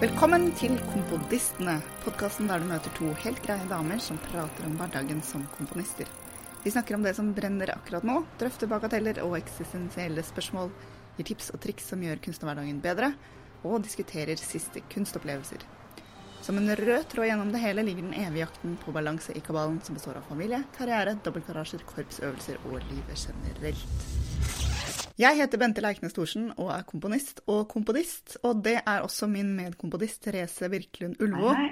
Velkommen til Komponistene, podkasten der du møter to helt greie damer som prater om hverdagen som komponister. Vi snakker om det som brenner akkurat nå, drøfter bagateller og eksistensielle spørsmål, gir tips og triks som gjør kunstnerhverdagen bedre, og diskuterer siste kunstopplevelser. Som en rød tråd gjennom det hele ligger den evige jakten på balanse i kabalen som består av familie, karriere, dobbeltgarasjer, korpsøvelser og livet generelt. Jeg heter Bente Leiknes Thorsen og er komponist og kompodist, og det er også min medkomponist Therese Virkelund hei.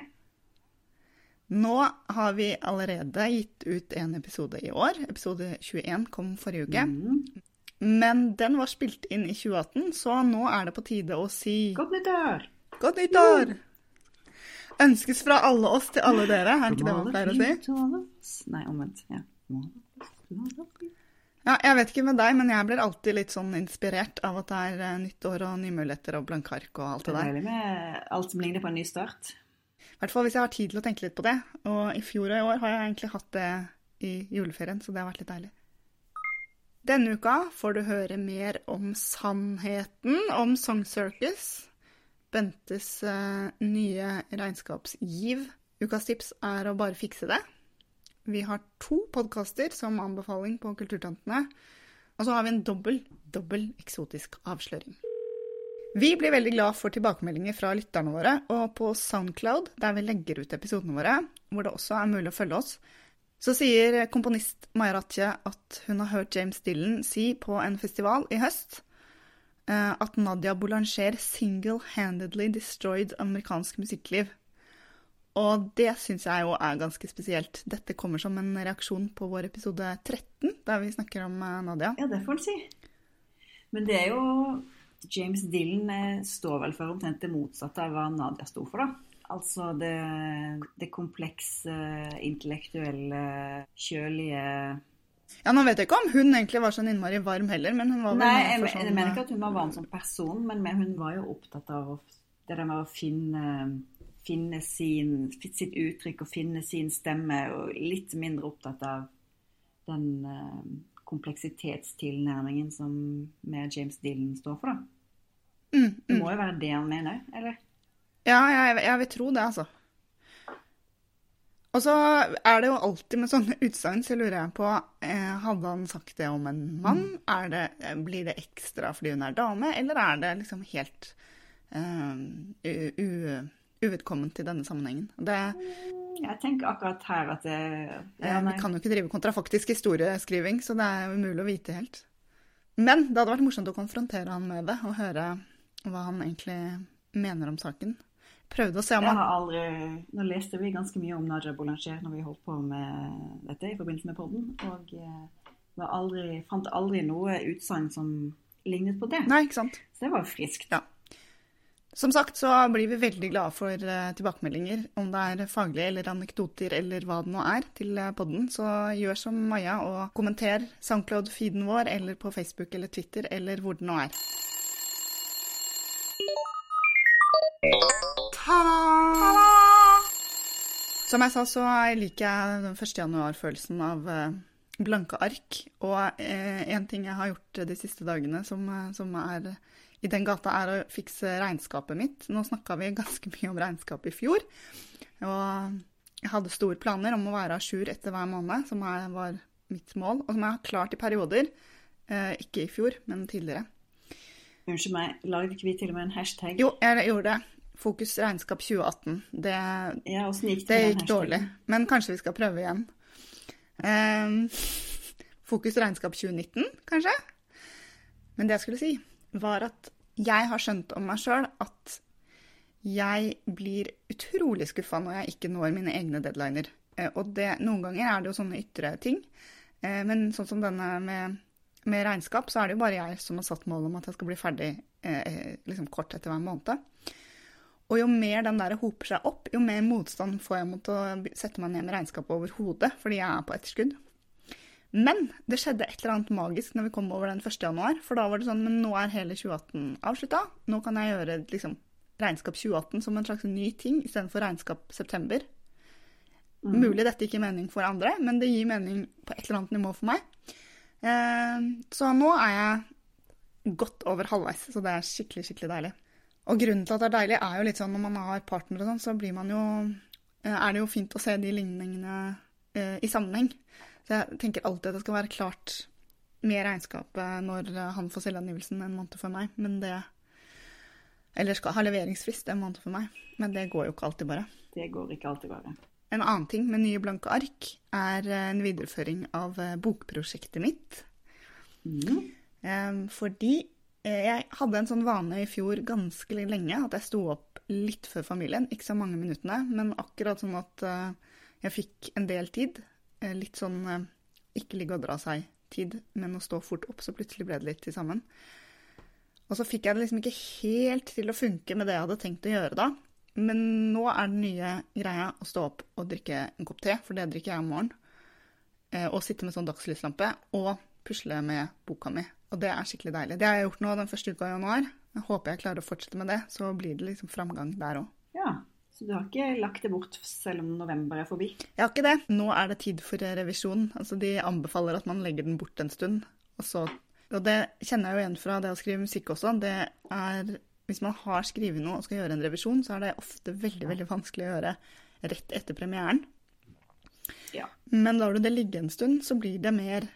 Nå har vi allerede gitt ut en episode i år. Episode 21 kom forrige uke. Mm. Men den var spilt inn i 2018, så nå er det på tide å si Godt nyttår! godt nyttår! Ønskes fra alle oss til alle dere, er ikke det man pleier å si? Nei, omvendt. Ja. Ja, jeg vet ikke med deg, men jeg blir alltid litt sånn inspirert av at det er nyttår nytt og nye muligheter og blanke ark og alt Det det er der. deilig med alt som ligner på en ny start. I hvert fall hvis jeg har tid til å tenke litt på det. Og i fjor og i år har jeg egentlig hatt det i juleferien, så det har vært litt deilig. Denne uka får du høre mer om sannheten om Song Circus. Bentes eh, nye regnskapsgiv. Ukas tips er å bare fikse det. Vi har to podkaster som anbefaling på Kulturtantene. Og så har vi en dobbel, dobbel eksotisk avsløring. Vi blir veldig glad for tilbakemeldinger fra lytterne våre, og på Soundcloud, der vi legger ut episodene våre, hvor det også er mulig å følge oss, så sier komponist Maya Ratche at hun har hørt James Dillon si på en festival i høst eh, at Nadia Boulanger single-handedly destroyed amerikansk musikkliv. Og det syns jeg jo er ganske spesielt. Dette kommer som en reaksjon på vår episode 13, der vi snakker om eh, Nadia. Ja, det får en si. Men det er jo James Dillon eh, står vel for omtrent det motsatte av hva Nadia sto for, da. Altså det, det komplekse, intellektuelle, kjølige Ja, Nå vet jeg ikke om hun egentlig var sånn innmari varm heller, men hun var vel Nei, jeg, sånn jeg mener ikke at hun var varm som person, men men hun var jo opptatt av det der med å finne, finne sin, sitt uttrykk og finne sin stemme, og litt mindre opptatt av den uh, kompleksitetstilnærmingen som med James Dillon står for, da. mm, Det mm. må jo være det han mener, eller? Ja, jeg, jeg vil tro det, altså. Og så er det jo alltid med sånne utsagn, så lurer jeg på eh, Hadde han sagt det om en mann? Er det, eh, blir det ekstra fordi hun er dame, eller er det liksom helt eh, u- u- uvedkomment i denne sammenhengen? Det, Jeg tenker akkurat her at det eh, ja, vi kan jo ikke drive kontrafaktisk historieskriving, så det er umulig å vite helt. Men det hadde vært morsomt å konfrontere han med det, og høre hva han egentlig mener om saken. Prøvde å se om han har aldri, nå leste vi ganske mye om Nadia Boulanger når vi holdt på med dette i forbindelse med podden, og eh, var aldri, fant aldri noe utsagn som lignet på det. Nei, ikke sant? Så det var friskt. Ja. Som sagt så blir vi veldig glade for eh, tilbakemeldinger, om det er faglige eller anekdoter eller hva det nå er, til eh, podden. Så gjør som Maja og kommenter Soundcloud-feeden vår eller på Facebook eller Twitter eller hvor det nå er. Ta-da! Som jeg sa, så liker jeg den 1. januar-følelsen av eh, blanke ark. Og en ting jeg har gjort de siste dagene som, som er i den gata, er å fikse regnskapet mitt. Nå snakka vi ganske mye om regnskap i fjor. Og jeg hadde store planer om å være à jour etter hver måned, som var mitt mål. Og som jeg har klart i perioder. Eh, ikke i fjor, men tidligere. Unnskyld meg, lagde ikke vi til og med en hashtag? Jo, jeg gjorde det. Fokus regnskap 2018. Det, Ja, gikk det gikk dårlig. Men kanskje vi skal prøve igjen. Um, fokus regnskap 2019, kanskje? Men det jeg skulle si, var at jeg har skjønt om meg sjøl at jeg blir utrolig skuffa når jeg ikke når mine egne deadliner. Eh, Og det, noen ganger er det jo sånne ytre ting. Eh, Men sånn som denne med, med regnskap, så er det jo bare jeg som har satt mål om at jeg skal bli ferdig eh, liksom kort etter hver måned. Og jo mer den der hoper seg opp, jo mer motstand får jeg mot å sette meg ned med regnskapet overhodet, fordi jeg er på etterskudd. Men det skjedde et eller annet magisk når vi kom over den 1. januar, for da var det sånn, men nå er hele 2018 avslutta. Nå kan jeg gjøre liksom, regnskap 2018 som en slags ny ting istedenfor regnskap september. Mulig dette ikke gir mening for andre, men det gir mening på et eller annet nivå for meg. Eh, så nå er jeg godt over halvveis, så det er skikkelig, skikkelig deilig. Og grunnen til at det er deilig, er jo litt sånn når man har partner og sånn, så blir man jo eh, Er det jo fint å se de ligningene eh, i sammenheng. Så jeg tenker alltid at det skal være klart med regnskapet når han får selvangivelsen en måned for meg, men det Eller skal ha leveringsfrist en måned for meg, men det går jo ikke alltid bare. Det går ikke alltid bare. En annen ting med nye blanke ark er eh, en videreføring av eh, bokprosjektet mitt. Mm. Fordi eh, jeg hadde en sånn vane i fjor ganske lenge at jeg sto opp litt før familien. Ikke så mange minuttene, men akkurat sånn at jeg fikk en del tid. Litt sånn ikke ligge og dra seg-tid, men å stå fort opp, så plutselig ble det litt til sammen. Og så fikk jeg det liksom ikke helt til å funke med det jeg hadde tenkt å gjøre da. Men nå er den nye greia å stå opp og drikke en kopp te, for det drikker jeg om morgenen. Og sitte med sånn dagslyslampe og pusle med boka mi. Og det er skikkelig deilig. Det har jeg gjort nå den første uka i januar. Jeg håper jeg klarer å fortsette med det, så blir det liksom framgang der òg. Ja, så du har ikke lagt det bort selv om november er forbi? Jeg har ikke det. Nå er det tid for revisjon. Altså, de anbefaler at man legger den bort en stund. Og, så, og det kjenner jeg jo igjen fra det å skrive musikk også. Det er hvis man har skrevet noe og skal gjøre en revisjon, så er det ofte veldig veldig vanskelig å gjøre rett etter premieren. Ja. Men lar du det ligge en stund, så blir det mer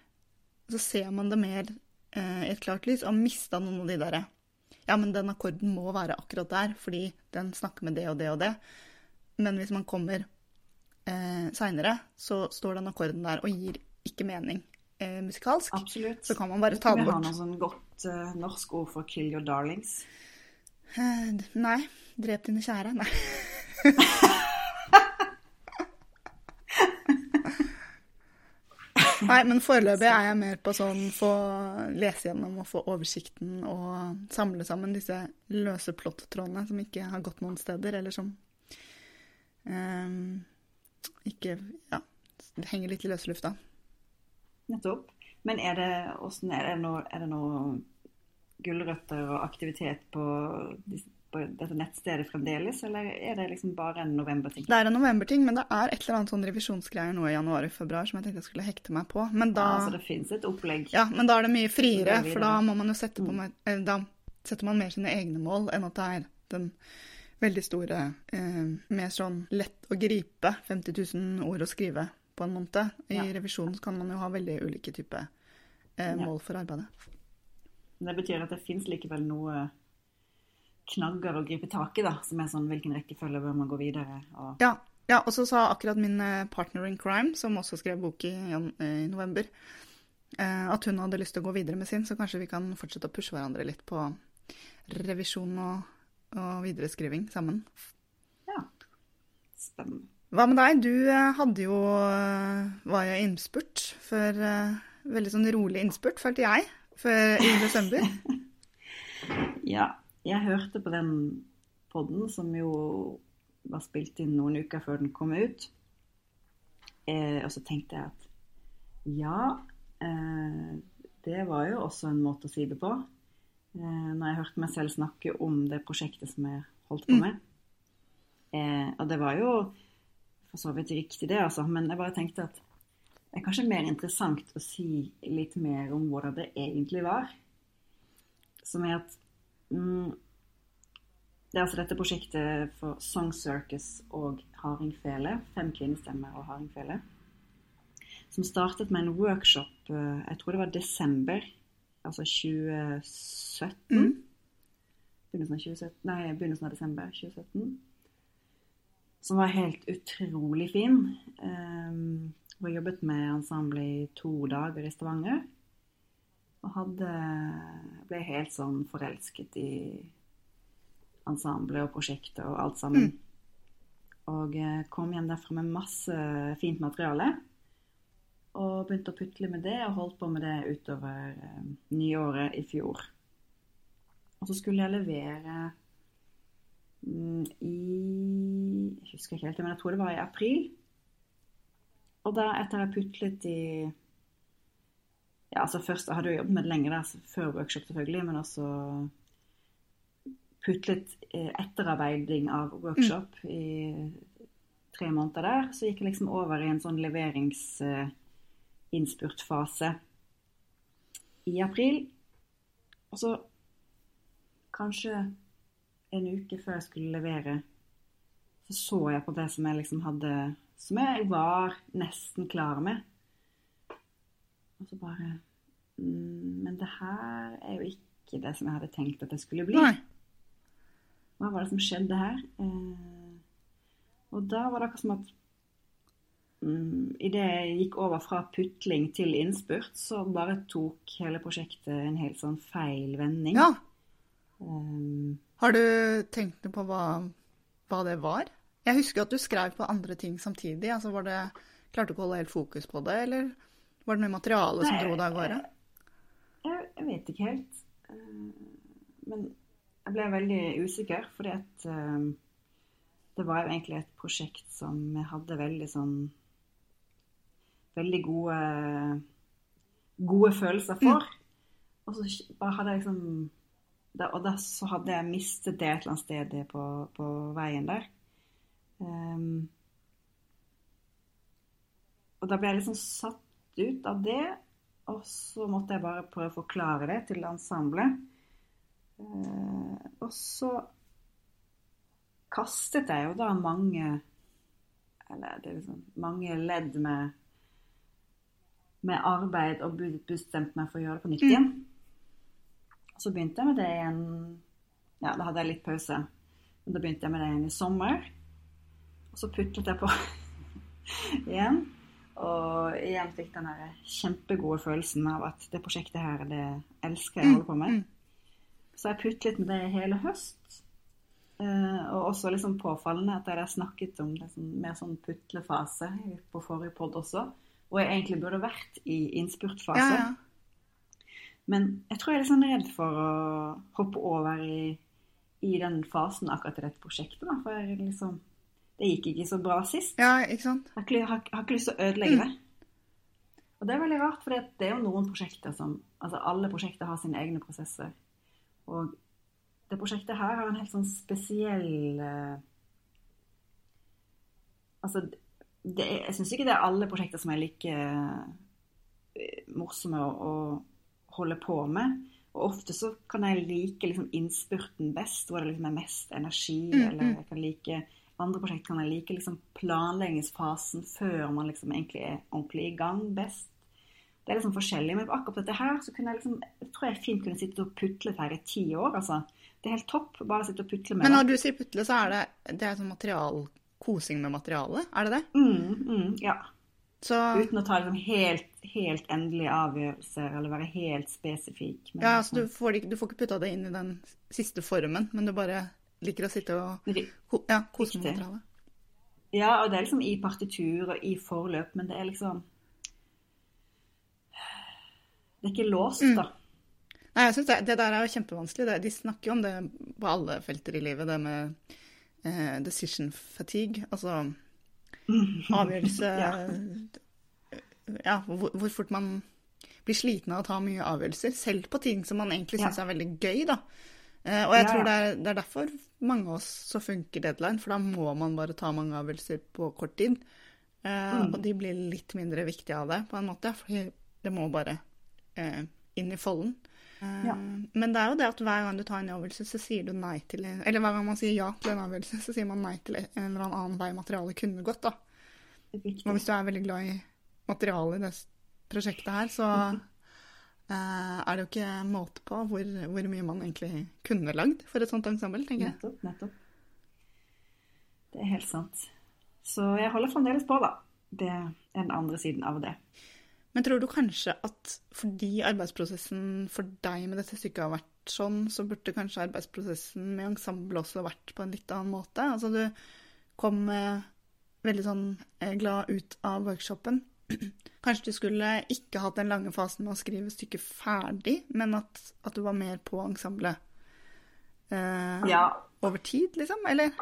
Så ser man det mer eh, i et klart lys, og har mista noen av de derre Ja, men den akkorden må være akkurat der, fordi den snakker med det og det og det. Men hvis man kommer eh, seinere, så står den akkorden der og gir ikke mening eh, musikalsk. Absolutt. Så kan man bare ta den bort. Vi har noe sånn godt eh, norsk ord for 'kill your darlings'. Eh, nei. Drep dine kjære. Nei. Nei, men foreløpig er jeg mer på sånn få lese gjennom og få oversikten og samle sammen disse løse plottrådene som ikke har gått noen steder, eller som um, ikke Ja, henger litt i løse lufta. Nettopp. Men er det, er det er det noe gulrøtter og aktivitet på, disse- på dette nettstedet fremdeles, eller er det liksom bare en novemberting? Det er en novemberting, men det er et eller annet sånn revisjonsgreier nå i januar og februar som jeg tenkte jeg skulle hekte meg på. Men da Ja, altså det finnes et opplegg. Ja, men da er det mye friere, er for da må man jo sette på mer, da setter man mer sine egne mål enn at det er den veldig store, eh, mer sånn lett å gripe 50 000 ord å skrive på en måned. I Ja. revisjonen kan man jo ha veldig ulike typer eh, mål for arbeidet. Men Det betyr at det finnes likevel noe knagger å gripe tak i, da, som er sånn hvilken rekkefølge bør man gå videre? Og... Ja, ja og så sa akkurat min eh, partner in crime, som også skrev bok i, i november, eh, at hun hadde lyst til å gå videre med sin, så kanskje vi kan fortsette å pushe hverandre litt på revisjon og, og videreskriving sammen. Ja. Spennende. Hva med deg? Du eh, hadde jo var jo innspurt eh, Veldig sånn rolig innspurt, følte jeg, før i desember. Ja, jeg hørte på den podden som jo var spilt inn noen uker før den kom ut. Eh, og så tenkte jeg at ja, eh, det var jo også en måte å si det på. Eh, når jeg hørte meg selv snakke om det prosjektet som jeg holdt på med. Eh, og det var jo for så vidt riktig, det, altså. Men jeg bare tenkte at det er kanskje mer interessant å si litt mer om hvordan det egentlig var. Som er at mm, Det er altså dette prosjektet for Song Circus og Hardingfele. Fem kvinnestemmer og Hardingfele. Som startet med en workshop eh, jeg tror det var desember, altså 2017. Mm. Begynnelsen av 2017, nei, begynnelsen av desember 2017. Som var helt utrolig fin. Um, og jobbet med ensemble i to dager i Stavanger. Og hadde, ble helt sånn forelsket i ensemblet og prosjektet og alt sammen. Og eh, kom hjem derfra med masse fint materiale. Og begynte å putle med det, og holdt på med det utover eh, nyåret i fjor. Og så skulle jeg levere mm, i Jeg husker ikke helt, men jeg tror det var i april. Og da, etter jeg putlet i Ja, altså først Jeg hadde jo jobbet med det lenge der, før workshop selvfølgelig, men også putlet eh, etterarbeiding av workshop i tre måneder der. Så gikk jeg liksom over i en sånn leveringsinnspurtfase i april. Og så kanskje en uke før jeg skulle levere, så så jeg på det som jeg liksom hadde Som jeg var nesten klar med. Og så bare mm, Men det her er jo ikke det som jeg hadde tenkt at det skulle bli. Nei. Hva var det som skjedde her? Eh, og da var det akkurat som at mm, Idet jeg gikk over fra putling til innspurt, så bare tok hele prosjektet en helt sånn feil vending. Ja. Um, Har du tenkt på hva, hva det var? Jeg husker at du skrev på andre ting samtidig. altså var det, Klarte du ikke å holde helt fokus på det, eller var det mye materiale som dro deg av gårde? jeg, jeg vet ikke helt. Eh, men jeg ble veldig usikker, fordi at uh, det var jo egentlig et prosjekt som hadde veldig sånn Veldig gode, gode følelser for. Og så bare hadde jeg liksom da, Og da så hadde jeg mistet det et eller annet sted på, på veien der. Um, og da ble jeg liksom satt ut av det, og så måtte jeg bare prøve å forklare det til ensemblet. Eh, og så kastet jeg jo da mange Eller det er liksom mange ledd med, med arbeid og be- bestemte meg for å gjøre det på nytt igjen. Så begynte jeg med det igjen Ja, da hadde jeg litt pause. Men da begynte jeg med det igjen i sommer. Og så putlet jeg på igjen. Og igjen fikk den der kjempegode følelsen av at det prosjektet her, det elsker jeg å holde på med. Så jeg putlet med det i hele høst. Uh, og også liksom påfallende at jeg har snakket om det sånn, mer sånn putlefase på forrige podd også. Og jeg egentlig burde vært i innspurtfase. Ja, ja. Men jeg tror jeg er litt sånn redd for å hoppe over i, i den fasen akkurat i dette prosjektet. Da. For liksom, det gikk ikke så bra sist. ja, ikke sant? Jeg har ikke, har, har ikke lyst til å ødelegge det. Og det er veldig rart, for det er jo noen prosjekter som Altså alle prosjekter har sine egne prosesser. Og det prosjektet her har en helt sånn spesiell eh, Altså, det jeg syns ikke det er alle prosjekter som er like eh, morsomme å, å holde på med. Og ofte så kan jeg like liksom innspurten best, hvor det liksom er mest energi. Mm, Eller mm. jeg kan like andre prosjekter kan jeg like liksom planleggingsfasen før man liksom egentlig er ordentlig i gang best. Det er liksom forskjellig, men på akkurat dette her så kunne jeg liksom, jeg tror jeg fint kunne sitte og putle her i ti år. altså. Det er helt topp bare sitte og putle med Men det. når du sier putle, så er det, det er sånn material, kosing med materialet, er det det? Mm, mm, ja. Så, Uten å ta liksom helt, helt endelige avgjørelser eller være helt spesifikk. men ja, så du får, du får ikke putta det inn i den siste formen, men du bare liker å sitte og ja, kose med materialet. Ja, og det er liksom i partitur og i forløp, men det er liksom Det er ikke låst, Mm. da. Nei, jeg synes det, det der er jo kjempevanskelig. Det, de snakker jo om det på alle felter i livet, det med eh, decision fatigue. Altså avgjørelse Ja, hvor, hvor fort man blir sliten av å ta mye avgjørelser, selv på ting som man egentlig Ja. syns er veldig gøy, da. Eh, og jeg Ja, tror det er, det er derfor mange av oss så funker deadline, for da må man bare ta mange avgjørelser på kort tid. Eh, Mm. Og de blir litt mindre viktige av det, på en måte, For det må bare eh, inn i folden. Eh, Ja. Men det er jo det at hver gang du tar en avgjørelse, så sier du nei til Eller hver gang man sier ja til en avgjørelse, så sier man nei til en eller annen vei materialet kunne gått, da. Og hvis du er veldig glad i materialet i det prosjektet her, så eh, er det jo ikke måte på hvor, hvor mye man egentlig kunne lagd for et sånt ensemble, tenker jeg. Nettopp, nettopp. Det er helt sant. Så jeg holder fremdeles på, da. Det er den andre siden av det. Men tror du kanskje at fordi arbeidsprosessen for deg med dette stykket har vært sånn, så burde kanskje arbeidsprosessen med ensemble også vært på en litt annen måte? Altså du kom eh, veldig sånn eh, glad ut av workshopen. Kanskje du skulle ikke hatt den lange fasen med å skrive stykket ferdig, men at, at du var mer på ensemblet eh, Ja, over tid, liksom? Eller?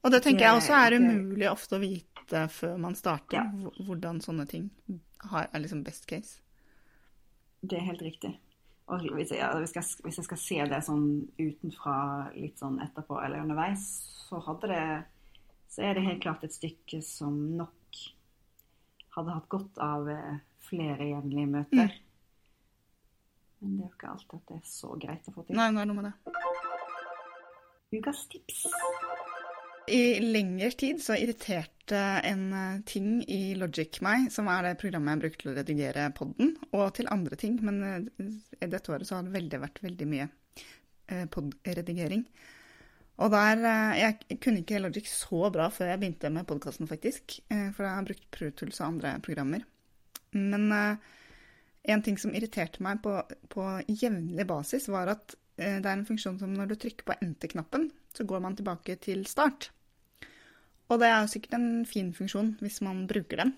Og det tenker jeg også er umulig ofte å vite før man starter, Ja. hvordan sånne ting er liksom best case. det er helt riktig. Og hvis jeg, skal, hvis jeg skal se det sånn utenfra litt sånn etterpå eller underveis, så hadde det Så er det helt klart et stykke som nok hadde hatt godt av eh, flere jevnlige møter. Men det er jo ikke alltid at det er så greit å få til. Nei, nå er noe med det. ukas tips. I lengre tid så irriterte en eh, ting i Logic meg, som er det programmet jeg bruker til å redigere podden, og til andre ting, men eh, dette året så har det veldig vært veldig mye eh, podredigering. Og der Jeg kunne ikke Logic så bra før jeg begynte med podkasten, faktisk, for jeg har brukt Pro Tools og andre programmer. Men en ting som irriterte meg på, på jevnlig basis, var at det er en funksjon som når du trykker på enter-knappen, så går man tilbake til start. Og det er jo sikkert en fin funksjon hvis man bruker den.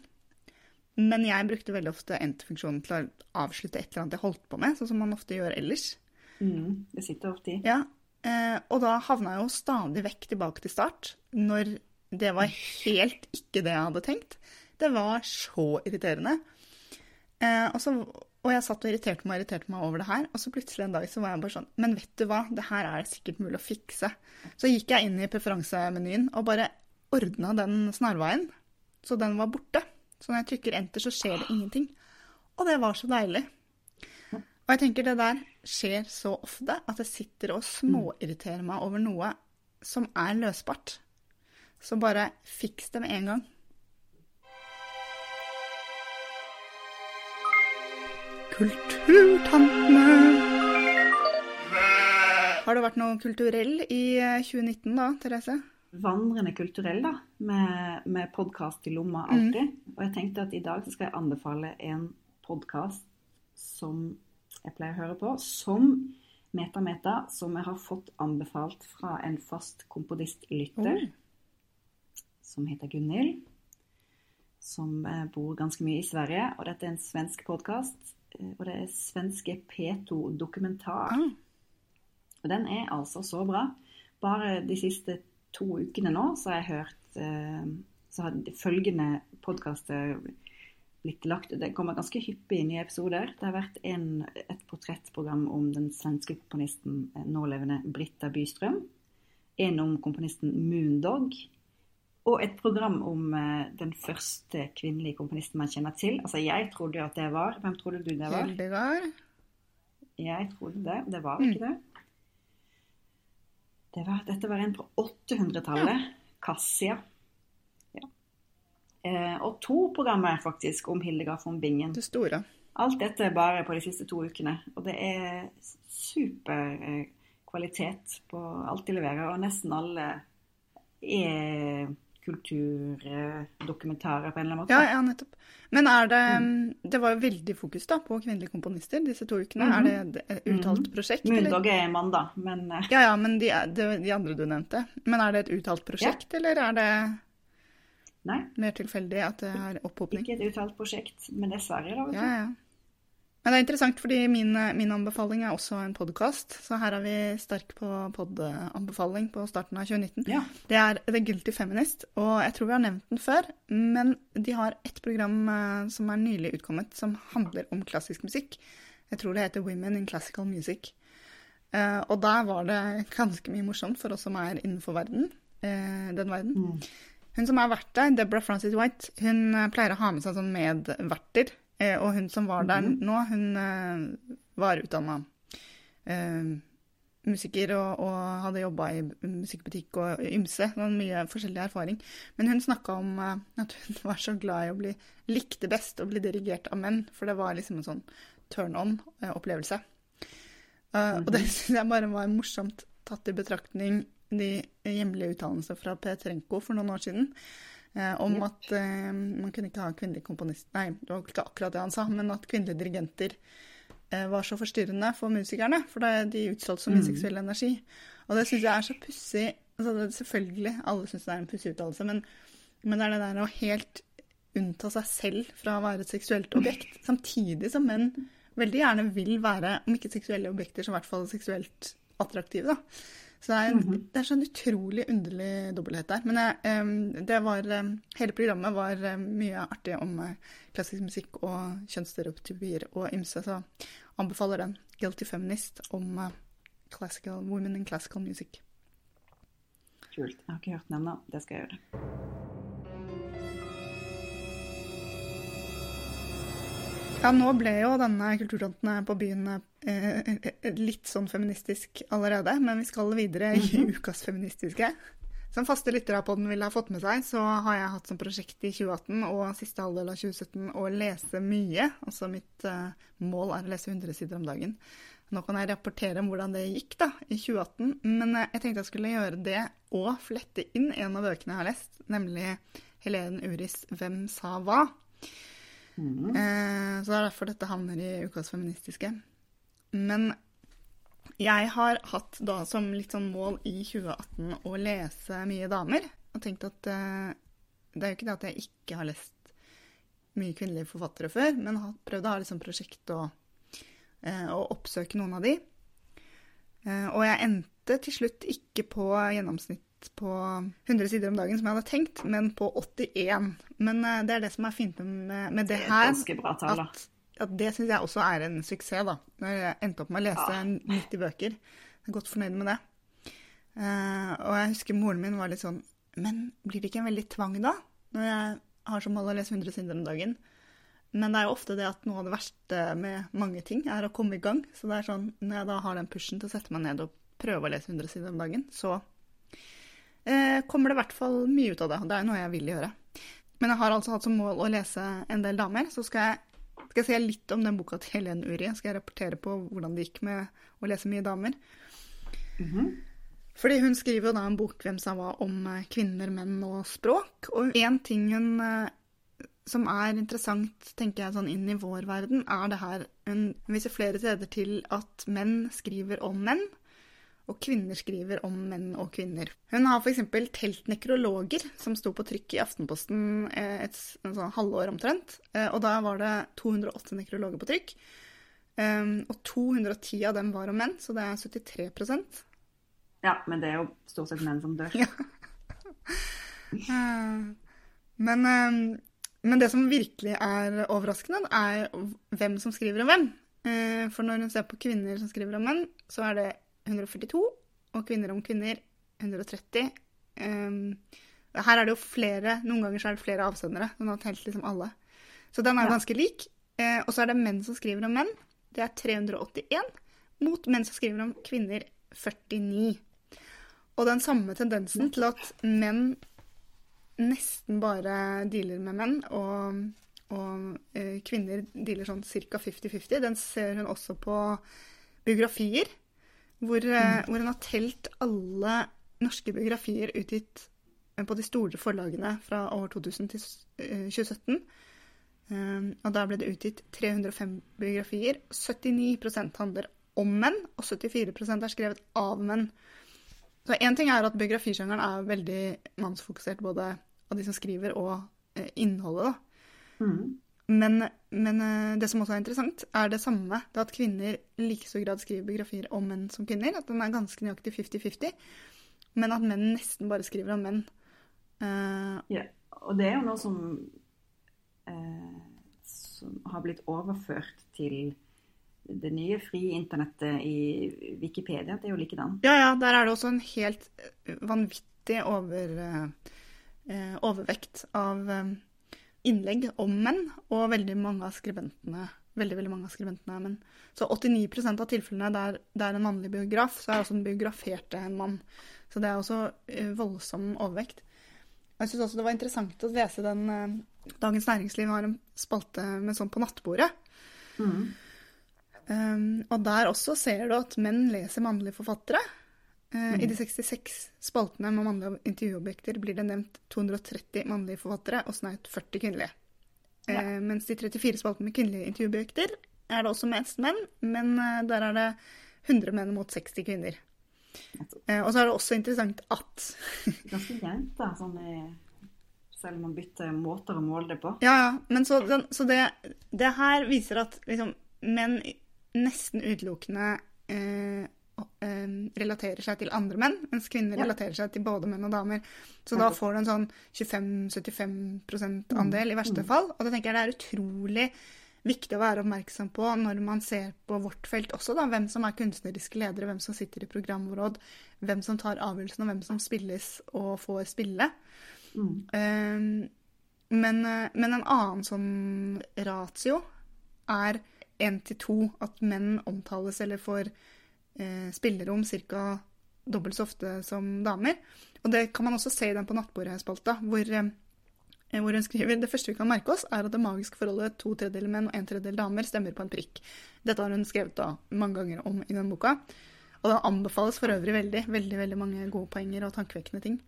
Men jeg brukte veldig ofte enter-funksjonen til å avslutte et eller annet jeg holdt på med, sånn som man ofte gjør ellers. Mm, det sitter ofte i. Ja, eh, Og da havna jeg jo stadig vekk tilbake til start, når det var helt ikke det jeg hadde tenkt. Det var så irriterende. Eh, og, så, og, jeg satt og irriterte meg og irriterte meg over det her, og så plutselig en dag så var jeg bare sånn Men vet du hva, det her er sikkert mulig å fikse. Så gikk jeg inn i preferansemenyen og bare ordna den snarveien, så den var borte. Så når jeg trykker enter, så skjer det ingenting. Og det var så deilig. Og jeg tenker det der skjer så ofte at jeg sitter og småirriterer meg over noe som er løsbart. Så bare fiks det med en gang. Kulturtantene. Har det vært noe kulturell i 2019 da, Therese? Vandrende kulturell, da, med, med podkast i lomma mm. alltid. Mm. Og jeg tenkte at i dag så skal jeg anbefale en podkast som jeg pleier å høre på, som Meta Meta, som jeg har fått anbefalt fra en fast komponistlytter mm. som heter Gunhild. Som eh, bor ganske mye i Sverige. Og dette er en svensk podkast. Eh, og det er svenske P2 Dokumentar. Mm. Og den er altså så bra. Bare de siste to ukene nå så har jeg hørt eh, så har følgende podkaster blitt lagt Det kommer ganske hyppig nye episoder. Det har vært en, et portrettprogram om den svenske komponisten eh, nålevende Britta Bystrøm. En om komponisten Moondog. Og et program om uh, den første kvinnelige komponisten man kjenner til. Altså, jeg trodde jo at det var Hvem trodde du det var? Hildegard. Jeg trodde det. Det var ikke mm. det. Det var, dette var en på 800-tallet. Ja. Cassia. Ja. Eh, og to programmer faktisk om Hildegard von Bingen. Det store. Alt dette bare på de siste to ukene. Og det er super eh, kvalitet på alt de leverer. Og nesten alle er kulturdokumentarer på en eller annen måte. Ja, ja, nettopp. Men er det mm. Det var jo veldig fokus da på kvinnelige komponister disse to ukene. Mm -hmm. Er det et uttalt mhm. prosjekt? Mundog er mann, da, men eh. Ja, ja, men de, de, de, andre du nevnte. Men er det et uttalt prosjekt, ja. eller er det Nei. mer tilfeldig at det er opphopning? Ikke et uttalt prosjekt, men dessverre, da. Ja, ja. Men det er interessant, fordi min, min anbefaling er også en podkast. Så her er vi sterk på pod-anbefaling på starten av 2019. Ja. Det er The Guilty Feminist, og jeg tror vi har nevnt den før. Men de har et program eh, som er nylig utkommet, som handler om klassisk musikk. Jeg tror det heter Women in Classical Music. Uh, og der var det ganske mye morsomt for oss som er innenfor verden, uh, den verden. Mm. Hun som har vært der, Deborah Francis White, hun pleier å ha med seg sånn medverter og hun som var der mhm. nå, hun eh, var utdanna eh, musiker og, og hadde jobba i musikkbutikk og ymse. Var mye forskjellig erfaring. Men hun snakka om at hun var så glad i å bli likte best å bli dirigert av menn. For det var liksom en sånn turn on-opplevelse. Uh, og det mhm. syns jeg bare var morsomt tatt i betraktning de hjemlige uttalelsene fra Petrenko for noen år siden. Eh, om yep. at eh, man kunne ikke ha kvinnelige komponister Nei, det var ikke akkurat det han sa, men at kvinnelige dirigenter eh, var så forstyrrende for musikerne. For de utstrålte så mye mm. seksuell energi. Og det syns jeg er så pussig. Altså, selvfølgelig, alle syns det er en pussig uttalelse, men, men, det er det der å helt unnta seg selv fra å være et seksuelt objekt, samtidig som menn veldig gjerne vil være, om ikke seksuelle objekter, så i hvert fall seksuelt attraktive. da. Så det er, en, mm -hmm. det er sånn utrolig underlig dobbelthet der. Men jeg, det var, hele programmet var mye artig om eh, klassisk musikk og kjønnsstereotypier og ymse, så anbefaler den. 'Guilty Feminist' om eh, classical, women in classical music. Kult. Jeg har ikke hørt den ennå. Det skal jeg gjøre. Ja, nå ble jo denne Kulturtontene på byen eh, eh, litt sånn feministisk allerede, men vi skal videre i Mhm. ukas feministiske. Som faste lyttere på den ville ha fått med seg, så har jeg hatt som prosjekt i 2018 og siste halvdel av 2017 å lese mye. Altså mitt eh, mål er å lese 100 sider om dagen. Nå kan jeg rapportere om hvordan det gikk da, i 2018, men eh, jeg tenkte jeg skulle gjøre det og flette inn en av bøkene jeg har lest, nemlig Helen Uris 'Hvem sa hva'. Mhm. Eh, så det er derfor dette havner i ukas feministiske. Men jeg har hatt da som litt sånn mål i 2018 å lese mye damer. Og tenkt at eh, det er jo ikke det at jeg ikke har lest mye kvinnelige forfattere før, men har prøvd å ha liksom prosjekt og, eh, å oppsøke noen av de. Eh, og jeg endte til slutt ikke på gjennomsnitt på 100 sider om dagen, som jeg hadde tenkt, men på 81. Men eh, det er det som er fint med, med det Det er et her. bra tall. At, at det syns jeg også er en suksess, da. Når jeg endte opp med å lese Ja. 90 bøker. Jeg er godt fornøyd med det. Uh, og jeg husker moren min var litt sånn Men blir det ikke en veldig tvang da? Når jeg har som mål å lese 100 sider om dagen. Men det er jo ofte det at noe av det verste med mange ting er å komme i gang. Så det er sånn, når jeg da har den pushen til å sette meg ned og prøve å lese 100 sider om dagen, så eh, kommer det i hvert fall mye ut av det. Det er noe jeg vil gjøre. Men jeg har altså hatt som mål å lese en del damer. Så skal jeg, skal jeg si litt om den boka til Helen Uri. Skal jeg rapportere på hvordan det gikk med å lese mye damer. Mhm. Fordi hun skriver jo da en bok hvem som var om eh, kvinner, menn og språk. Og én ting hun eh, som er interessant, tenker jeg sånn inn i vår verden, er det her Hun viser flere steder til at menn skriver om menn, og kvinner skriver om menn og kvinner. Hun har f.eks. telt nekrologer, som sto på trykk i Aftenposten eh, et sånn halvår omtrent. Eh, Og da var det 208 nekrologer på trykk. Um, og 210 av dem var om menn, så det er 73% Ja, men det er jo stort sett menn som dør. Ja. Eh, Men, eh, men det som virkelig er overraskende, er hvem som skriver om hvem. For når hun ser på kvinner som skriver om menn, så er det 142, og kvinner om kvinner 130. Um, Her er det jo flere, noen ganger så er det flere avsendere. Hun har telt liksom alle. Så den er jo Ja. ganske lik. Eh, Og så er det menn som skriver om menn. Det er 381, mot menn som skriver om kvinner 49. Og den samme tendensen til at menn nesten bare dealer med menn, og, og eh, kvinner dealer sånn ca. 50-50, den ser hun også på biografier, hvor, mm. hvor hun har telt alle norske biografier utgitt eh, på de store forlagene fra år 2000 til eh, 2017. Um, og da ble det utgitt 305 biografier. 79% handler om menn, og 74% er skrevet av menn. Så én ting er at biografisjangeren er veldig mannsfokusert, både av de som skriver og eh, innholdet, da. Mhm. Men, men eh, det som også er interessant, er det samme. Det at kvinner i like stor grad skriver biografier om menn som kvinner. At den er ganske nøyaktig 50-50. Men at menn nesten bare skriver om menn. Uh, Ja, og det er jo noe som, eh, som har blitt overført til det nye frie internettet i Wikipedia. Det er jo likedan. Ja, ja, der er det også en helt eh, vanvittig over, eh, eh, overvekt av eh, innlegg om menn, og veldig mange av skribentene veldig, veldig mange av skribentene er menn. Så 89% av tilfellene der det er en mannlig biograf, så er også den biograferte en mann. Så det er også eh, voldsom overvekt. Jeg syns også det var interessant å lese den eh, Dagens Næringsliv har en spalte med sånn på nattbordet. Mm. Um, og der også ser du at menn leser mannlige forfattere. Uh, I de 66 spaltene med mannlige intervjuobjekter blir det nevnt 230 mannlige forfattere og snaut 40 kvinnelige. Ja. Uh, mens de 34 spaltene med kvinnelige intervjuobjekter er det også mest menn, men uh, der er det 100 menn mot 60 kvinner. Og så er det også interessant at Ganske jevnt, da. Sånn, eh, selv om man bytter måter å måle det på. Ja, ja. Men så, så det, det her viser at liksom, menn nesten utelukkende eh, eh, relaterer seg til andre menn, mens kvinner Ja. relaterer seg til både menn og damer. Så da får du en sånn 25-75 andel i verste Mm. fall. Og det tenker jeg det er utrolig viktig å være oppmerksom på når man ser på vårt felt også, da, hvem som er kunstneriske ledere, hvem som sitter i programråd, hvem som tar avgjørelsen, og hvem som spilles og får spille. Mm. Um, men, men en annen sånn ratio er én til to at menn omtales eller får eh, spillerom ca. dobbelt så ofte som damer. Og det kan man også se i den på Nattbordet-spalta, hvor, eh, hvor hun skriver det første vi kan merke oss, er at det magiske forholdet to tredjedeler menn og en tredjedel damer stemmer på en prikk. Dette har hun skrevet da mange ganger om i den boka. Og det anbefales for øvrig veldig. Veldig, veldig mange gode poenger og tankevekkende ting.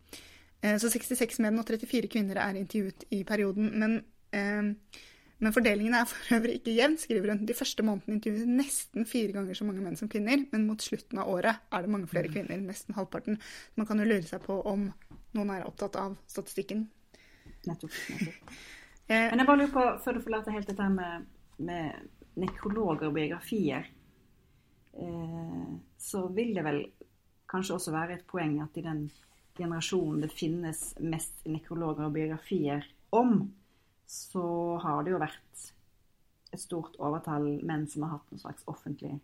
Eh, så 66 menn og 34 kvinner er intervjuet i perioden. Men eh, men fordelingen er for øvrig ikke jevn, skriver hun. De første månedene intervjuet nesten fire ganger så mange menn som kvinner, men mot slutten av året er det mange flere mm. kvinner, nesten halvparten. Man kan jo lure seg på om noen er opptatt av statistikken. Nettopp. nettopp. Eh, men jeg bare lurer på, før du forlater helt dette med, med nekrologer og biografier, eh, så vil det vel kanskje også være et poeng at i den generasjonen det finnes mest nekrologer og biografier om, så har det jo vært et stort overtall menn som har hatt en slags offentlig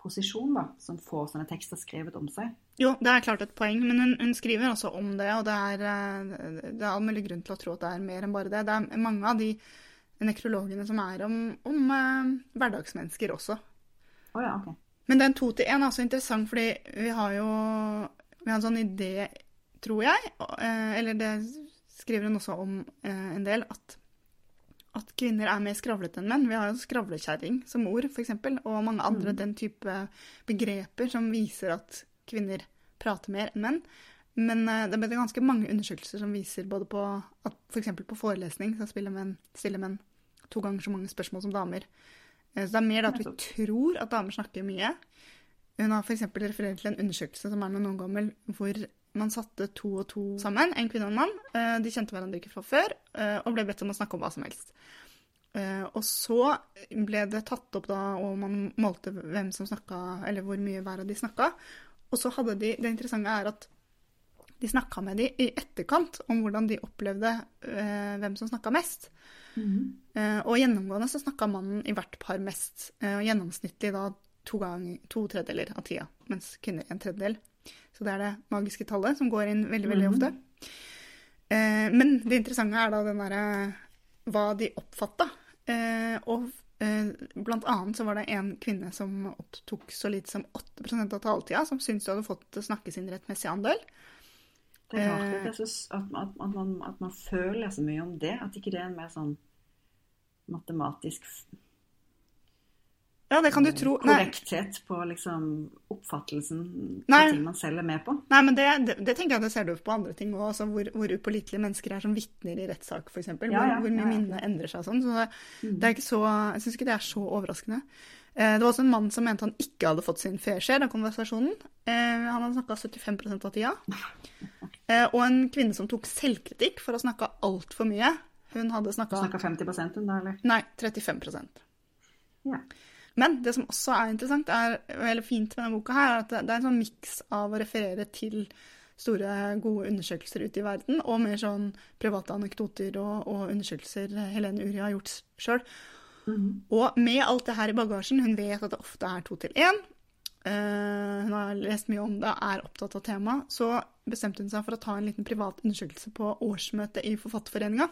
posisjon, da, som får sånne tekster skrevet om seg. Jo, det er klart et poeng, men hun, hun skriver også om det, og det er, eh, det er all mulig grunn til å tro at det er mer enn bare det. Det er mange av de nekrologene som er om, om eh, hverdagsmennesker også. Oh, ja, okay. Men den to til én er også interessant, fordi vi har jo vi har en sånn idé, tror jeg, uh, eller det skriver hun også om uh, en del, at at kvinner er mer skravlete enn menn. Vi har jo skravlekjerring som ord, f.eks., og mange andre mm. den type begreper som viser at kvinner prater mer enn menn. Men uh, det er ganske mange undersøkelser som viser både på at f.eks. På forelesning så spiller menn, stiller menn to ganger så mange spørsmål som damer. Uh, så det er mer at vi tror at damer snakker mye. Hun har f.eks. referert til en undersøkelse som er noen år gammel, hvor man satte to og to sammen, en kvinne og en mann. Eh, de kjente hverandre ikke fra før eh, og ble bedt om å snakke om hva som helst. Eh, og så ble det tatt opp da, og man målte hvem som snakka, eller hvor mye hver av de snakka. Og så hadde de Det interessante er at de snakka med de i etterkant om hvordan de opplevde hvem som snakka mest. Mm. og gjennomgående så snakka mannen i hvert par mest. og gjennomsnittlig da to, gang, to tredjedeler av tida, mens kvinner en tredjedel. Så det er det magiske tallet som går inn veldig, veldig mhm. ofte. Eh, men det interessante er da den derre hva de oppfatta. Eh, og eh, blant annet så var det en kvinne som opptok så lite som 8% av taletida, som syntes hun hadde fått snakke sin rettmessige andel. Det er rart at, at, at, man, at, man, føler så mye om det. At ikke det er en mer sånn matematisk ja, det kan du tro. Korrekthet på liksom oppfattelsen av ting man selv er med på. Nei, men det, det, det, tenker jeg det ser du på andre ting òg. Altså hvor, hvor upålitelige mennesker er som vitner i rettssak, f.eks. Ja, hvor, ja, hvor mye ja, minnet endrer seg og sånn. Så det, mm. er ikke så Jeg syns ikke det er så overraskende. Eh, det var også en mann som mente han ikke hadde fått sin fair share av konversasjonen. Eh, han hadde snakka 75 av tida. Eh, og en kvinne som tok selvkritikk for å snakke altfor mye. Hun hadde snakka Snakka 50 hun da, eller? Nei, 35% Ja. Men det som også er interessant, er, eller fint med denne boka, her, er at det er en sånn miks av å referere til store, gode undersøkelser ute i verden, og mer sånn private anekdoter og, og undersøkelser Helene Uri har gjort sjøl. Mm. Og med alt det her i bagasjen, hun vet at det ofte er to til én, uh, hun har lest mye om det, er opptatt av temaet, så bestemte hun seg for å ta en liten privat undersøkelse på årsmøtet i Forfatterforeninga.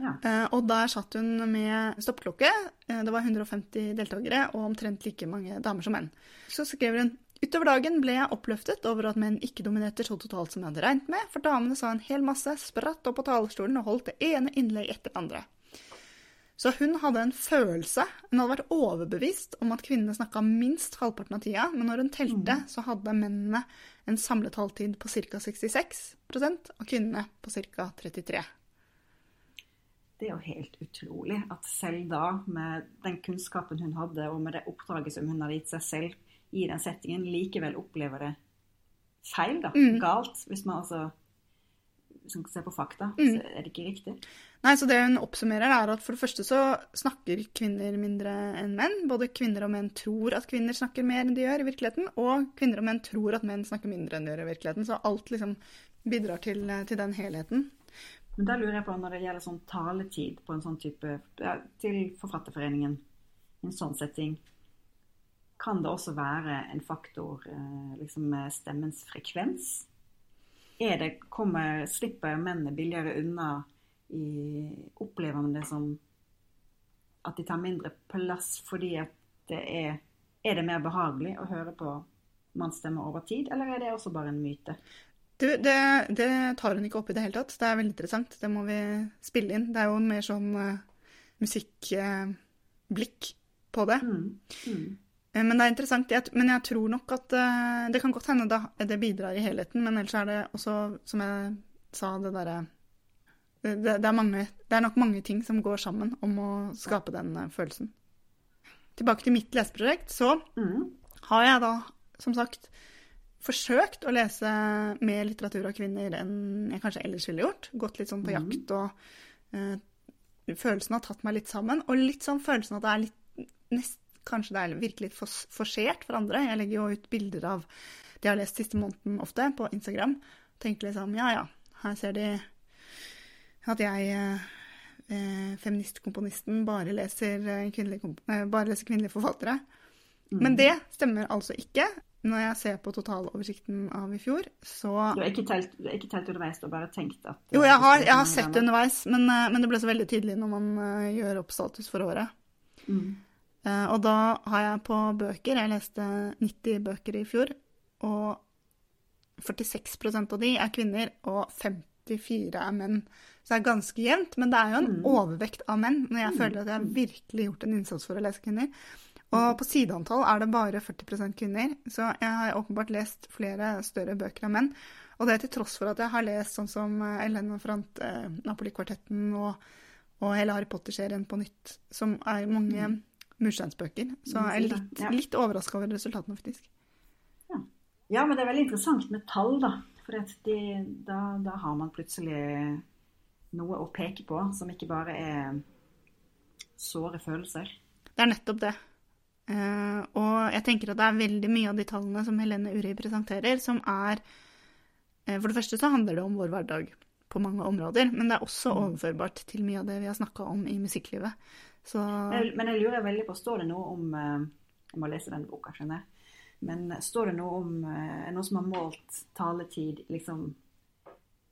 Ja. Uh, og der satt hun med stoppklokke. Uh, det var 150 deltakere og omtrent like mange damer som menn. Så skrev hun Utover dagen ble jeg oppløftet over at menn ikke dominerte så totalt som jeg hadde regnet med, for damene sa en hel masse, spratt opp på talerstolen og holdt det ene innlegg etter det andre. Så hun hadde en følelse, hun hadde vært overbevist om at kvinnene snakka minst halvparten av tida, men når hun telte, mm. så hadde mennene en samlet halvtid på ca. 66% og kvinnene på ca. 33 det er jo helt utrolig at selv da, med den kunnskapen hun hadde, og med det oppdraget som hun hadde gitt seg selv i den settingen, likevel opplever det feil, da. Mm. Galt. Hvis man altså hvis man ser på fakta, mm. så er det ikke riktig. Nei, så det hun oppsummerer, er at for det første så snakker kvinner mindre enn menn. Både kvinner og menn tror at kvinner snakker mer enn de gjør i virkeligheten, og kvinner og menn tror at menn snakker mindre enn de gjør i virkeligheten. Så alt liksom bidrar til, til den helheten. Men da lurer jeg på, når det gjelder sånn taletid på en sånn type ja, Til Forfatterforeningen, en sånn setting, kan det også være en faktor eh, liksom stemmens frekvens? Er det, kommer, Slipper mennene billigere unna i Opplever det som at de tar mindre plass fordi at det er Er det mer behagelig å høre på mannsstemmer over tid, eller er det også bare en myte? Du, det, det tar hun ikke opp i det hele tatt. Det er veldig interessant. Det må vi spille inn. Det er jo en mer sånn uh, musikkblikk uh, på det. Mm. Mm. Uh, men det er interessant. Jeg, men jeg tror nok at det kan godt hende det, det bidrar i helheten. Men ellers er det også, som jeg sa, det derre det, det, det, er nok mange ting som går sammen om å skape den følelsen. Tilbake til mitt leseprosjekt, så mm. har jeg da, som sagt, forsøkt å lese mer litteratur av kvinner enn jeg kanskje ellers ville gjort. Gått litt sånn på jakt, og uh, følelsen har tatt meg litt sammen. Og litt sånn følelsen at det er litt nest, Kanskje det er virkelig litt forsert for andre. Jeg legger jo ut bilder av det jeg har lest siste måneden ofte, på Instagram. Tenker liksom ja ja, her ser de at jeg eh, feministkomponisten bare leser, kvinnelige, bare leser kvinnelige forfattere. Mm. Men det stemmer altså ikke. Når jeg ser på totaloversikten av i fjor, så Du har ikke telt, ikke telt underveis, du har bare tenkt at Jo, jeg har, jeg har sett det underveis, men, eh, men, det ble så veldig tydelig når man uh, gjør opp status for året. Mm. Og da har jeg på bøker Jeg leste 90 bøker i fjor, og 46% av de er kvinner, og 54 er menn. Så det er ganske jevnt, men det er jo en mm. overvekt av menn når jeg mm. føler at jeg har virkelig gjort en innsats for å lese kvinner. Og på sideantall er det bare 40% kvinner, så jeg har åpenbart lest flere større bøker av menn. Og det er til tross for at jeg har lest sånn som Elena Frant, eh, Napoli-kvartetten og, og, hele Harry Potter-serien på nytt, som er mange mm. mursteinsbøker. Så jeg er litt, ja. litt overraska over resultatene, faktisk. Ja. ja. men det er veldig interessant med tall, da. For de, da, da har man plutselig noe å peke på som ikke bare er såre følelser. Det er nettopp det. Uh, og jeg tenker at det er veldig mye av de tallene som Helene Uri presenterer, som er uh, For det første så handler det om vår hverdag på mange områder, men det er også mm. overførbart til mye av det vi har snakka om i musikklivet. Så... Men jeg lurer veldig på, står det noe om uh, Jeg må lese den boka, skjønner jeg. Men står det noe om noen som har målt taletid liksom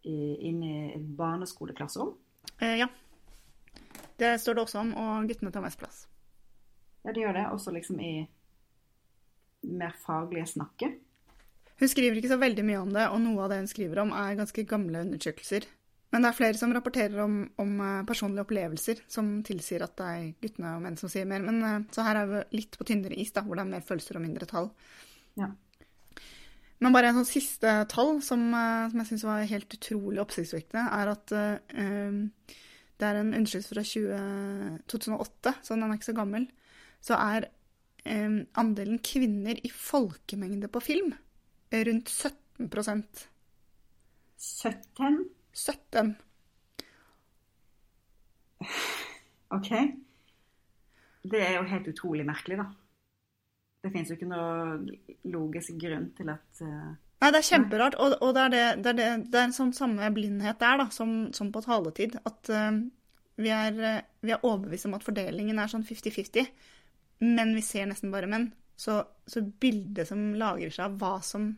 inn i et barneskoleklasserom? ja. Det står det også om, og guttene tar mest plass. Ja, det gjør det. Også liksom i mer faglige snakket. Hun skriver ikke så veldig mye om det, og noe av det hun skriver om, er ganske gamle undersøkelser. Men det er flere som rapporterer om, om eh, personlige opplevelser som tilsier at det er guttene og menn som sier mer. Men, eh, så her er vi litt på tynnere is, da, hvor det er mer følelser og mindre tall. Ja. Men bare en sånn siste tall som, eh, som jeg syns var helt utrolig oppsiktsvekkende, er at uh, det er en undersøkelse fra 20, 2008, så den er ikke så gammel så er eh, andelen kvinner i folkemengde på film rundt 17% 17? 17. OK. Det er jo helt utrolig merkelig, da. Det fins jo ikke noe logisk grunn til at uh... Nei, det er kjemperart. Og, og det, er det, det, er det, det, er en sånn samme blindhet der da, som, som på taletid. At uh, vi, er, vi er overbevist om at fordelingen er sånn 50-50 men vi ser nesten bare menn. Så, så, bildet som lager seg av hva som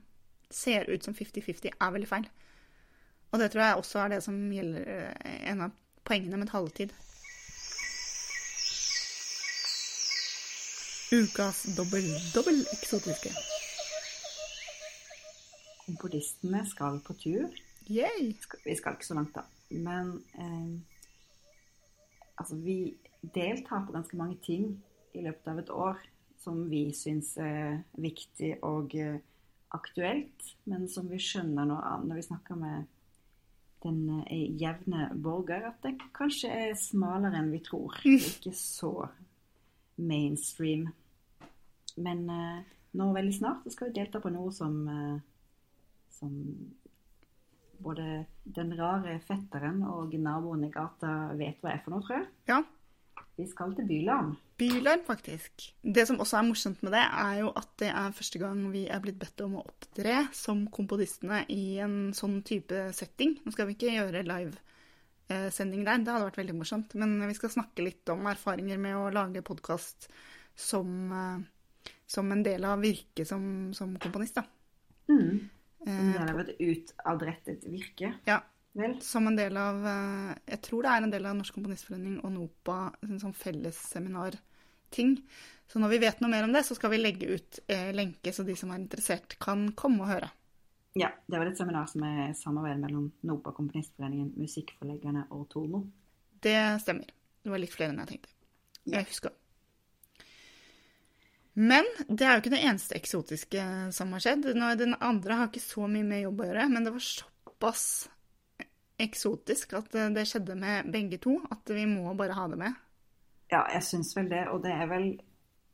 ser ut som 50-50, er veldig feil. Og det tror jeg også er det som gjelder eh, en av poengene med taletid. Ukas dobbel, dobbel eksotiske. Buddhistene skal på tur. Yay. Vi skal ikke så langt, da. Men eh, altså, vi deltar på ganske mange ting i løpet av et år som vi syns er viktig og eh, aktuelt, men som vi skjønner når, når vi snakker med den eh, jevne borger, at det kanskje er smalere enn vi tror. Ikke så mainstream. Men uh, nå veldig snart skal vi delta på noe som, som både den rare fetteren og naboen i gata vet hva er for noe, tror jeg. Ja. Vi skal til Bylarm. Bylarm, faktisk. Det som også er morsomt med det, er jo at det er første gang vi er blitt bedt om å opptre som komponistene i en sånn type setting. Nå skal vi ikke gjøre livesending der, det hadde vært veldig morsomt. Men vi skal snakke litt om erfaringer med å lage podkast som, eh, som, en del av virket som, som komponist, da. Mm. En del av et utadrettet virke. Ja. Vel, som en del av eh, Jeg tror det er en del av Norsk Komponistforening og NOPA en sånn fellesseminarting. Så når vi vet noe mer om det, så skal vi legge ut eh, lenke, så de som er interessert, kan komme og høre. ja, det var et seminar som er samarbeid mellom NOPA, Komponistforeningen, Musikkforleggerne og Tormo. Det stemmer. Det var litt flere enn jeg tenkte. Ja. Jeg husker. Men det er jo ikke det eneste eksotiske som har skjedd. Den andre har ikke så mye med jobb å gjøre, men det var såpass eksotisk at det det skjedde med begge to, at vi må bare ha det med. Ja, jeg syns vel det, og det er vel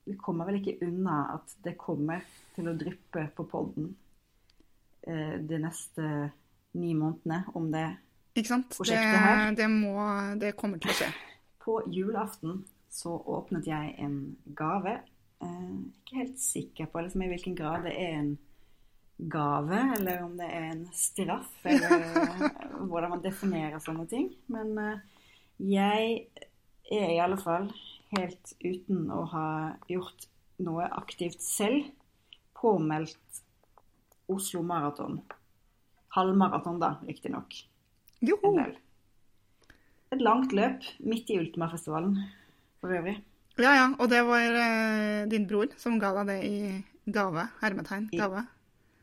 Vi kommer vel ikke unna at det kommer til å dryppe på podden eh, de neste ni månedene, om det Ikke sant? Det, Prosjektet her. det, må, det kommer til å skje. På julaften så åpnet jeg en gave. Eh, ikke helt sikker på liksom, i hvilken grad det er en gave, eller om det er en straff, eller eh, hvordan man definerer sånne ting. Men eh, jeg er i alle fall, helt uten å ha gjort noe aktivt selv, påmeldt Oslo Maraton. Halvmaraton, da, riktignok. Joho! Et langt løp midt i Ultimafestivalen for øvrig. Ja, ja. Og det var eh, din bror som ga deg det i gave. Hermetegn. I- Gave.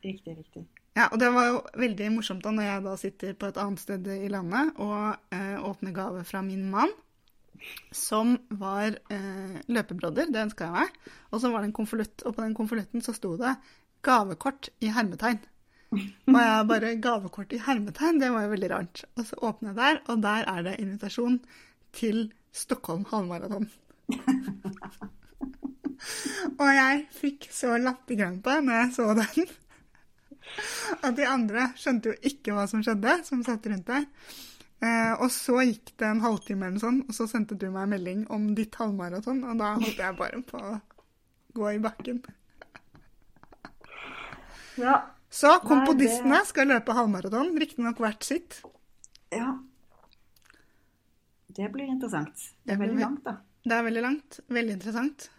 Riktig, riktig. Ja, og det var jo veldig morsomt da når jeg da sitter på et annet sted i landet og eh, åpner gave fra min mann, som var eh, løpebrodder, det ønska jeg meg. Og så var det en konvolutt, og på den konvolutten så sto det 'gavekort' i hermetegn. Og jeg bare 'gavekort i hermetegn', det var jo veldig rart. Og så åpner jeg der, og der er det invitasjon til Stockholm halvmaraton. og jeg fikk så latterkrampe når jeg så den. At de andre skjønte jo ikke hva som skjedde, som satt rundt der. Eh, og så gikk det en halvtime eller sånn, og så sendte du meg en melding om ditt halvmaraton, og da holdt jeg bare på å gå i bakken. Ja. Så Nei, kompodistene det- skal løpe halvmaraton, riktignok hvert sitt. ja. Det blir interessant. Det er veldig ve- langt, da. Det er veldig langt, veldig interessant.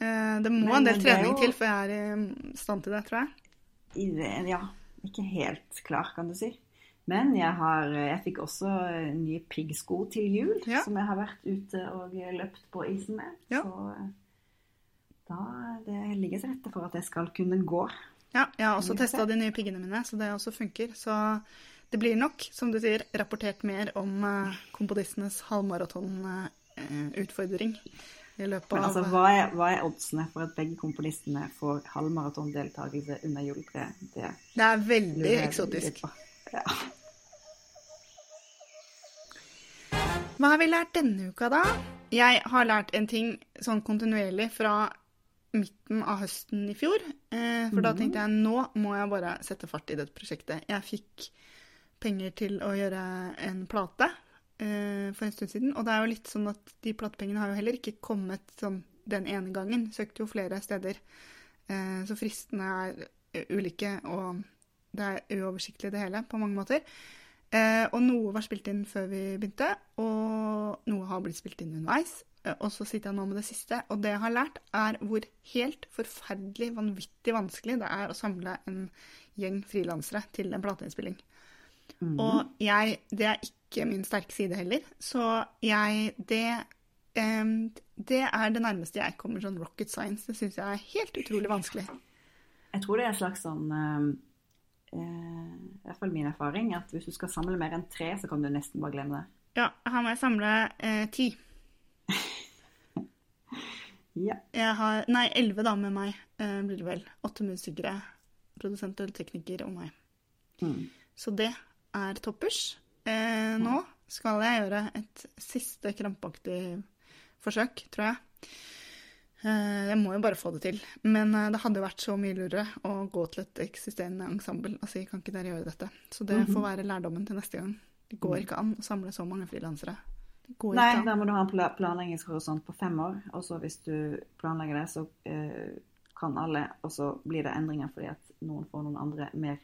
Eh, det må en del trening jo- til før jeg er i stand til det, tror jeg. Ja, ikke helt klar, kan du si. Men jeg, har, jeg fikk også eh, nye piggsko til jul, Ja. som jeg har vært ute og løpt på isen med. Ja. Så eh, da det ligger til rette for at jeg skal kunne gå. Ja, jeg har også testa de nye piggene mine, så det også funker. Så det blir nok, som du sier, rapportert mer om eh, komponistenes halvmaratonutfordring i løpet Men altså, hva er, hva er oddsene for at begge komponistene får halvmaratondeltakelse under juletreet? Det Det er veldig veldig er, eksotisk. litt. Ja. Hva har vi lært denne uka, da? Jeg har lært en ting sånn kontinuerlig fra midten av høsten i fjor. Eh, for da Mhm. tenkte jeg nå må jeg bare sette fart i dette prosjektet. Jeg fikk penger til å gjøre en plate eh, for en stund siden. Og det er jo litt sånn at de platepengene har jo heller ikke kommet sånn den ene gangen. Søkte jo flere steder. Eh, så fristene er ulike, og det er uoversiktlig det hele på mange måter. Eh, og noe var spilt inn før vi begynte, og noe har blitt spilt inn underveis. Eh, og så sitter jeg nå med det siste, og det jeg har lært, er hvor helt forferdelig, vanvittig vanskelig det er å samle en gjeng frilansere til en plateinnspilling. Mm. Og jeg Det er ikke min sterke side heller, så jeg Det um, det er det nærmeste jeg kommer sånn rocket science. Det syns jeg er helt utrolig vanskelig. Jeg tror det er en slags sånn eh, uh, I hvert fall min erfaring, at hvis du skal samle mer enn tre, så kan du nesten bare glemme det. Ja, her må jeg samle uh, ti. Ja. Jeg har Nei, elleve da med meg, uh, blir det vel. Åtte musikere, produsent og tekniker og meg. Mm. Så det er toppers. Eh, nå skal jeg gjøre et siste krampaktig forsøk, tror jeg. Eh, jeg må jo bare få det til. Men eh, det hadde vært så mye lurere å gå til et eksisterende ensemble og si kan ikke dere gjøre dette. Så det Mhm. får være lærdommen til neste gang. Det går ikke an å samle så mange frilansere. Nei, an. da må du ha en planleggingshorisont på fem år. Og så hvis du planlegger det, så eh, kan alle, og så blir det endringer fordi at noen får noen andre mer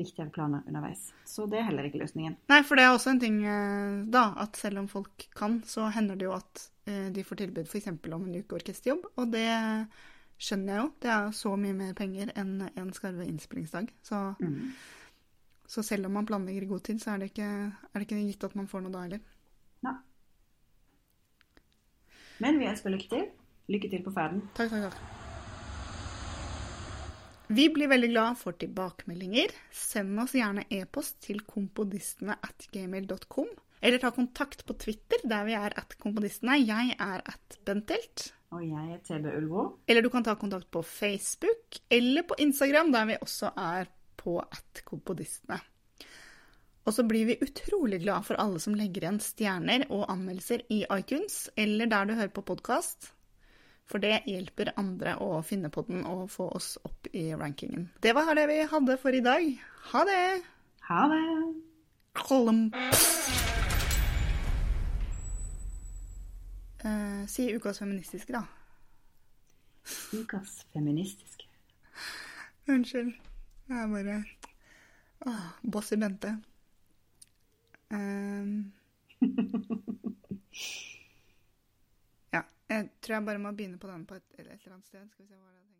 viktigere planer underveis. Så det er heller ikke løsningen. Nei, for det er også en ting eh, da, at selv om folk kan, så hender det jo at eh, de får tilbud f.eks. om en uke orkesterjobb, og det skjønner jeg jo. Det er jo så mye mer penger enn en skarve innspillingsdag. Så, Mm. Så selv om man planlegger i god tid, så er det ikke, er det ikke gitt at man får noe da heller. Nei. Men vi ønsker lykke til. Lykke til på ferden. Takk, takk, takk. Vi blir veldig glad for tilbakemeldinger. Send oss gjerne e-post til kompodistene at gmail.com. Eller ta kontakt på Twitter, der vi er at kompodistene. Jeg er at Bentelt. Og jeg er TB Ulvo. Eller du kan ta kontakt på Facebook eller på Instagram, der vi også er på at kompodistene. Og så blir vi utrolig glad for alle som legger igjen stjerner og anmeldelser i iTunes, eller der du hører på podkast. For det hjelper andre å finne på den og få oss opp i rankingen. Det var det vi hadde for i dag. Ha det! Ha det! Kolum. Uh, si ukas feministiske, da. Ukas feministiske. Unnskyld. Jeg er bare Åh, Boss i Bente. Ehm. Jeg tror jeg bare må begynne på den på et, et eller annet sted. Skal vi se hva det er.